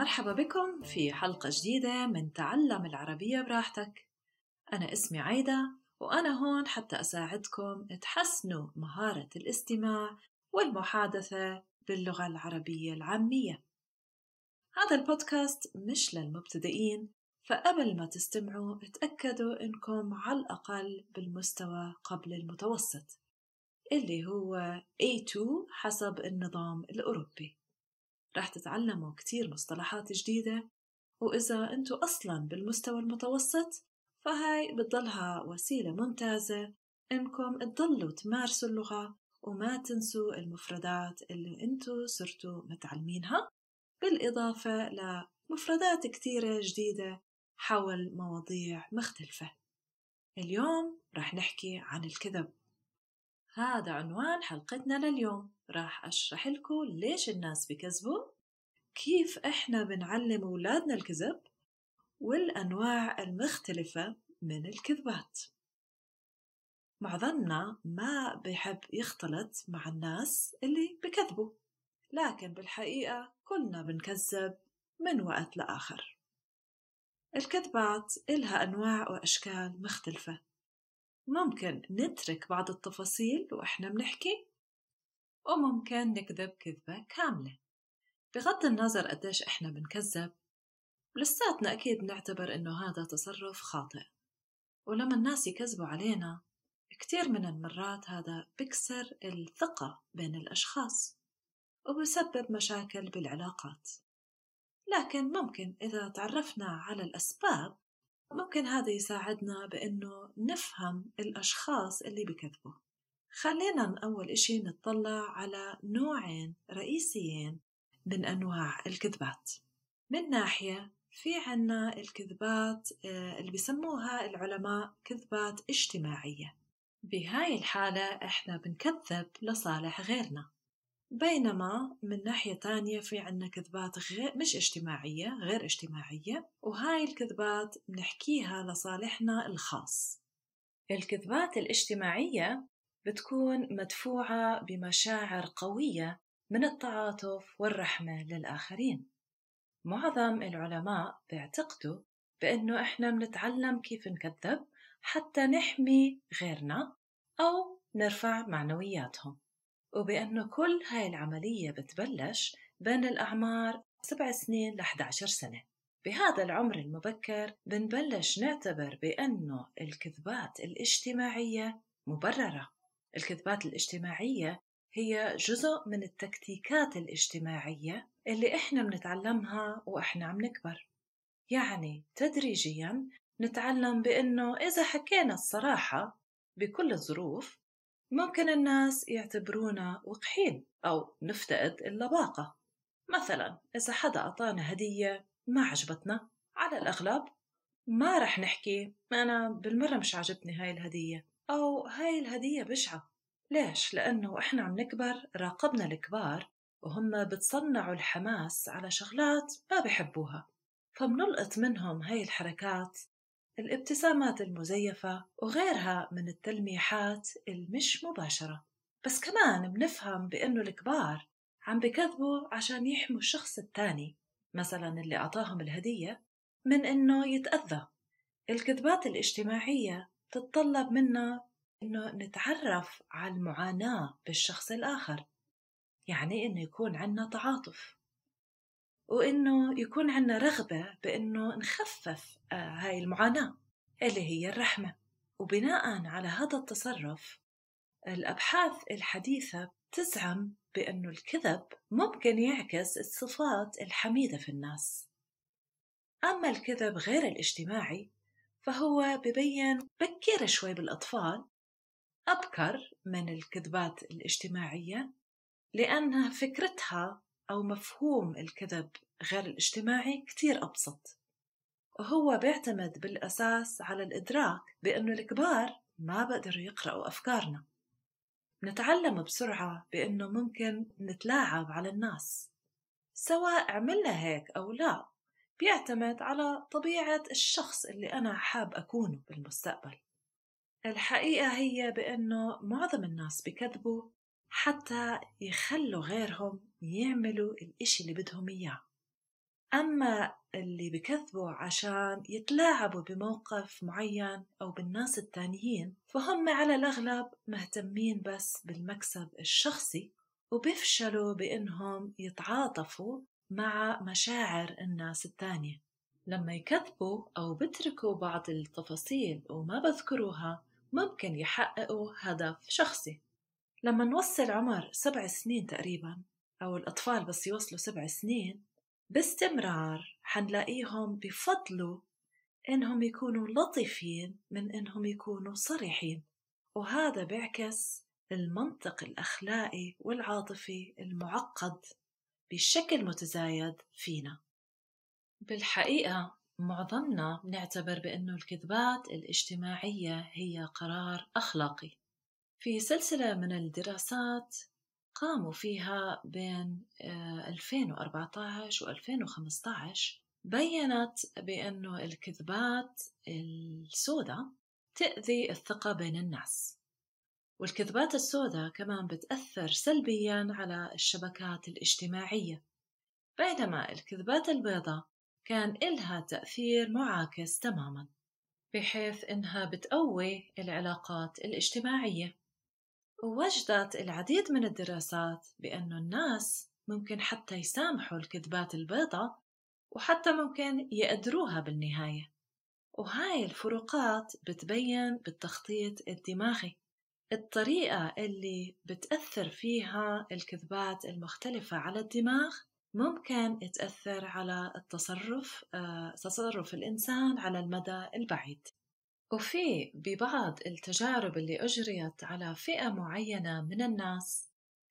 مرحبا بكم في حلقة جديدة من تعلم العربية براحتك. أنا اسمي عايدة وأنا هون حتى أساعدكم تحسنوا مهارة الاستماع والمحادثة باللغة العربية العامية. هذا البودكاست مش للمبتدئين فقبل ما تستمعوا اتأكدوا إنكم على الأقل بالمستوى قبل المتوسط اللي هو A2 حسب النظام الأوروبي. راح تتعلموا كتير مصطلحات جديدة وإذا أنتوا أصلا بالمستوى المتوسط فهاي بتضلها وسيلة ممتازة إنكم تضلوا تمارسوا اللغة وما تنسوا المفردات اللي أنتوا صرتوا متعلمينها بالإضافة لمفردات كتيرة جديدة حول مواضيع مختلفة. اليوم راح نحكي عن الكذب. هذا عنوان حلقتنا لليوم. راح أشرح لكم ليش الناس بكذبوا كيف إحنا بنعلم أولادنا الكذب والأنواع المختلفة من الكذبات. معظمنا ما بيحب يختلط مع الناس اللي بكذبوا لكن بالحقيقة كلنا بنكذب من وقت لآخر. الكذبات إلها أنواع وأشكال مختلفة. ممكن نترك بعض التفاصيل وإحنا بنحكي وممكن نكذب كذبة كاملة. بغض النظر قديش إحنا بنكذب لساتنا أكيد نعتبر إنه هذا تصرف خاطئ. ولما الناس يكذبوا علينا كتير من المرات هذا بكسر الثقة بين الأشخاص وبسبب مشاكل بالعلاقات. لكن ممكن إذا تعرفنا على الأسباب ممكن هذا يساعدنا بأنه نفهم الأشخاص اللي بكذبوا. خلينا أول إشي نطلع على نوعين رئيسيين من أنواع الكذبات. من ناحية في عنا الكذبات آه، اللي بسموها العلماء كذبات اجتماعية. بهاي الحالة إحنا بنكذب لصالح غيرنا. بينما من ناحية تانية في عنا كذبات غير مش اجتماعية غير اجتماعية وهاي الكذبات بنحكيها لصالحنا الخاص. الكذبات الاجتماعية بتكون مدفوعة بمشاعر قوية من التعاطف والرحمة للآخرين. معظم العلماء بيعتقدوا بأنه إحنا بنتعلم كيف نكذب حتى نحمي غيرنا أو نرفع معنوياتهم وبأنه كل هاي العملية بتبلش بين الأعمار سبع سنين ل 11 سنة. بهذا العمر المبكر بنبلش نعتبر بأنه الكذبات الاجتماعية مبررة. الكذبات الاجتماعية هي جزء من التكتيكات الاجتماعية اللي إحنا بنتعلمها وإحنا عم نكبر. يعني تدريجيا نتعلم بأنه إذا حكينا الصراحة بكل الظروف ممكن الناس يعتبرونا وقحين أو نفتقد اللباقة. مثلا إذا حدا أعطانا هدية ما عجبتنا على الأغلب ما رح نحكي أنا بالمرة مش عجبتني هاي الهدية أو هاي الهدية بشعة. ليش؟ لأنه إحنا عم نكبر راقبنا الكبار وهم بتصنعوا الحماس على شغلات ما بحبوها فمنلقط منهم هاي الحركات الابتسامات المزيفة وغيرها من التلميحات المش مباشرة. بس كمان بنفهم بأنه الكبار عم بكذبوا عشان يحموا الشخص الثاني مثلا اللي أعطاهم الهدية من إنه يتأذى. الكذبات الاجتماعية تتطلب منا إنه نتعرف على المعاناة بالشخص الآخر. يعني إنه يكون عنا تعاطف. وإنه يكون عنا رغبة بإنه نخفف آه، هاي المعاناة اللي هي الرحمة. وبناء على هذا التصرف الأبحاث الحديثة تزعم بأنه الكذب ممكن يعكس الصفات الحميدة في الناس. أما الكذب غير الاجتماعي فهو ببين بكير شوي بالأطفال أبكر من الكذبات الاجتماعية لأنها فكرتها أو مفهوم الكذب غير الاجتماعي كتير أبسط. وهو بيعتمد بالأساس على الإدراك بأنه الكبار ما بقدروا يقرأوا أفكارنا. نتعلم بسرعة بأنه ممكن نتلاعب على الناس. سواء عملنا هيك أو لا بيعتمد على طبيعة الشخص اللي أنا حاب أكونه بالمستقبل. الحقيقة هي بأنه معظم الناس بكذبوا حتى يخلوا غيرهم يعملوا الإشي اللي بدهم إياه. أما اللي بكذبوا عشان يتلاعبوا بموقف معين أو بالناس التانيين فهم على الأغلب مهتمين بس بالمكسب الشخصي وبيفشلوا بإنهم يتعاطفوا مع مشاعر الناس التانية. لما يكذبوا أو بتركوا بعض التفاصيل وما بذكروها ممكن يحققوا هدف شخصي. لما نوصل عمر سبع سنين تقريبا أو الأطفال بس يوصلوا سبع سنين باستمرار حنلاقيهم بفضلوا إنهم يكونوا لطيفين من إنهم يكونوا صريحين. وهذا بيعكس المنطق الأخلاقي والعاطفي المعقد بشكل متزايد فينا. بالحقيقة معظمنا نعتبر بأنه الكذبات الاجتماعية هي قرار أخلاقي. في سلسلة من الدراسات قاموا فيها بين 2014 و 2015 بينت بأنه الكذبات السوداء تأذي الثقة بين الناس. والكذبات السوداء كمان بتأثر سلبيا على الشبكات الاجتماعية. بينما الكذبات البيضاء كان إلها تأثير معاكس تماما بحيث إنها بتقوي العلاقات الاجتماعية. ووجدت العديد من الدراسات بأن الناس ممكن حتى يسامحوا الكذبات البيضاء وحتى ممكن يقدروها بالنهاية. وهاي الفروقات بتبين بالتخطيط الدماغي الطريقة اللي بتأثر فيها الكذبات المختلفة على الدماغ ممكن تأثر على التصرف آه، تصرف الإنسان على المدى البعيد. وفي ببعض التجارب اللي أجريت على فئة معينة من الناس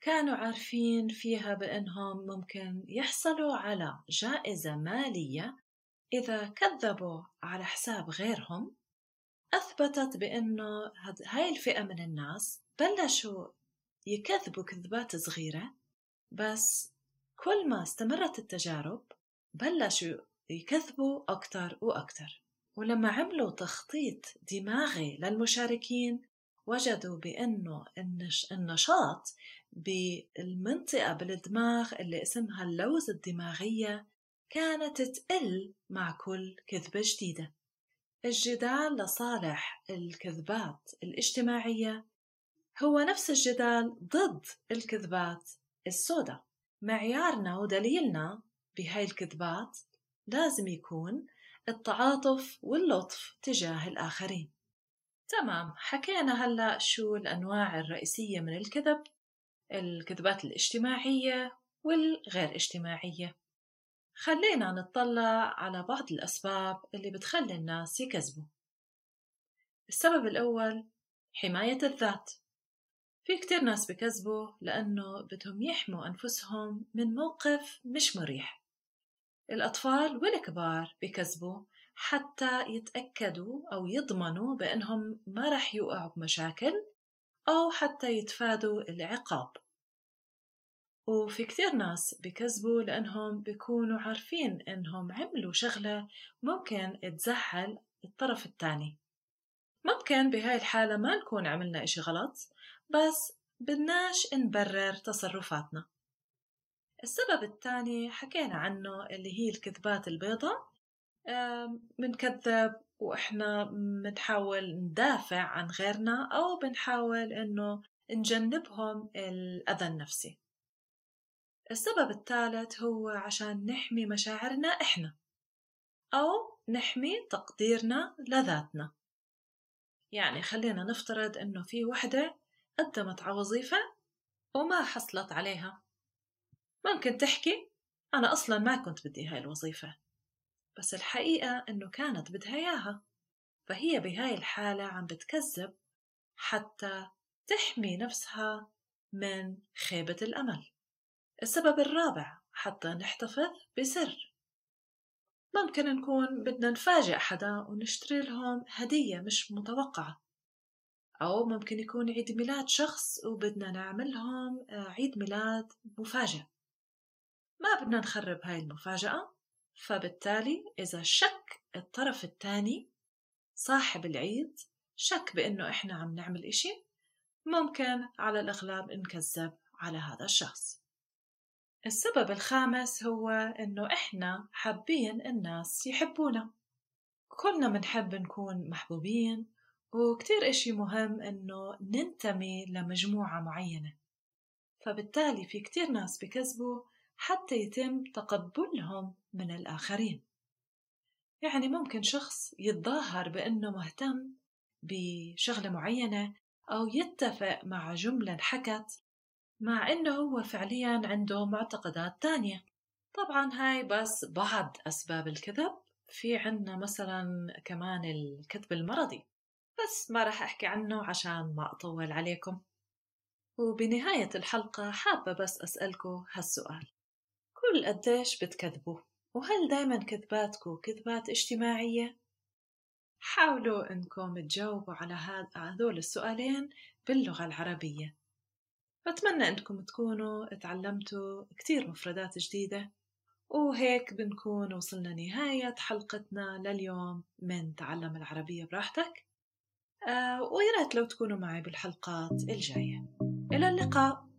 كانوا عارفين فيها بأنهم ممكن يحصلوا على جائزة مالية إذا كذبوا على حساب غيرهم. أثبتت بأنه هاي الفئة من الناس بلشوا يكذبوا كذبات صغيرة بس كل ما استمرت التجارب بلشوا يكذبوا أكتر وأكتر. ولما عملوا تخطيط دماغي للمشاركين وجدوا بأنه النشاط بالمنطقة بالدماغ اللي اسمها اللوز الدماغية كانت تقل مع كل كذبة جديدة. الجدال لصالح الكذبات الاجتماعية هو نفس الجدال ضد الكذبات السوداء. معيارنا ودليلنا بهاي الكذبات لازم يكون التعاطف واللطف تجاه الآخرين. تمام حكينا هلأ شو الأنواع الرئيسية من الكذب الكذبات الاجتماعية والغير اجتماعية. خلينا نطلع على بعض الأسباب اللي بتخلي الناس يكذبوا. السبب الأول حماية الذات. في كتير ناس بكذبوا لأنه بدهم يحموا أنفسهم من موقف مش مريح. الأطفال والكبار بكذبوا حتى يتأكدوا أو يضمنوا بأنهم ما رح يوقعوا بمشاكل أو حتى يتفادوا العقاب. وفي كثير ناس بكذبوا لأنهم بيكونوا عارفين إنهم عملوا شغلة ممكن تزعل الطرف الثاني ممكن بهاي الحالة ما نكون عملنا إشي غلط بس بدناش نبرر تصرفاتنا. السبب الثاني حكينا عنه اللي هي الكذبات البيضاء. بنكذب وإحنا بنحاول ندافع عن غيرنا أو بنحاول إنه نجنبهم الأذى النفسي. السبب الثالث هو عشان نحمي مشاعرنا إحنا أو نحمي تقديرنا لذاتنا. يعني خلينا نفترض إنه في وحدة قدمت على وظيفة وما حصلت عليها. ممكن تحكي؟ أنا أصلا ما كنت بدي هاي الوظيفة بس الحقيقة إنه كانت بدها إياها فهي بهاي الحالة عم بتكذب حتى تحمي نفسها من خيبة الأمل. السبب الرابع حتى نحتفظ بسر ممكن نكون بدنا نفاجئ حدا ونشتري لهم هدية مش متوقعة. أو ممكن يكون عيد ميلاد شخص وبدنا نعمل لهم آه، عيد ميلاد مفاجئ ما بدنا نخرب هاي المفاجأة فبالتالي إذا شك الطرف الثاني صاحب العيد شك بأنه إحنا عم نعمل إشي ممكن على الأغلب نكذب على هذا الشخص. السبب الخامس هو إنه إحنا حابين الناس يحبونا. كلنا منحب نكون محبوبين وكتير إشي مهم إنه ننتمي لمجموعة معينة. فبالتالي في كتير ناس بكذبوا حتى يتم تقبلهم من الآخرين. يعني ممكن شخص يتظاهر بأنه مهتم بشغلة معينة أو يتفق مع جملة انحكت مع إنه هو فعليا عنده معتقدات تانية. طبعا هاي بس بعض أسباب الكذب في عنا مثلا كمان الكذب المرضي. بس ما رح أحكي عنه عشان ما أطول عليكم. وبنهاية الحلقة حابة بس أسألكم هالسؤال. كل قديش بتكذبوا؟ وهل دايما كذباتكم كذبات اجتماعية؟ حاولوا إنكم تجاوبوا على هذول السؤالين باللغة العربية. بتمنى أنكم تكونوا تعلمتوا كتير مفردات جديدة وهيك بنكون وصلنا نهاية حلقتنا لليوم من تعلم العربية براحتك. آه ويا ريت لو تكونوا معي بالحلقات الجاية. إلى اللقاء.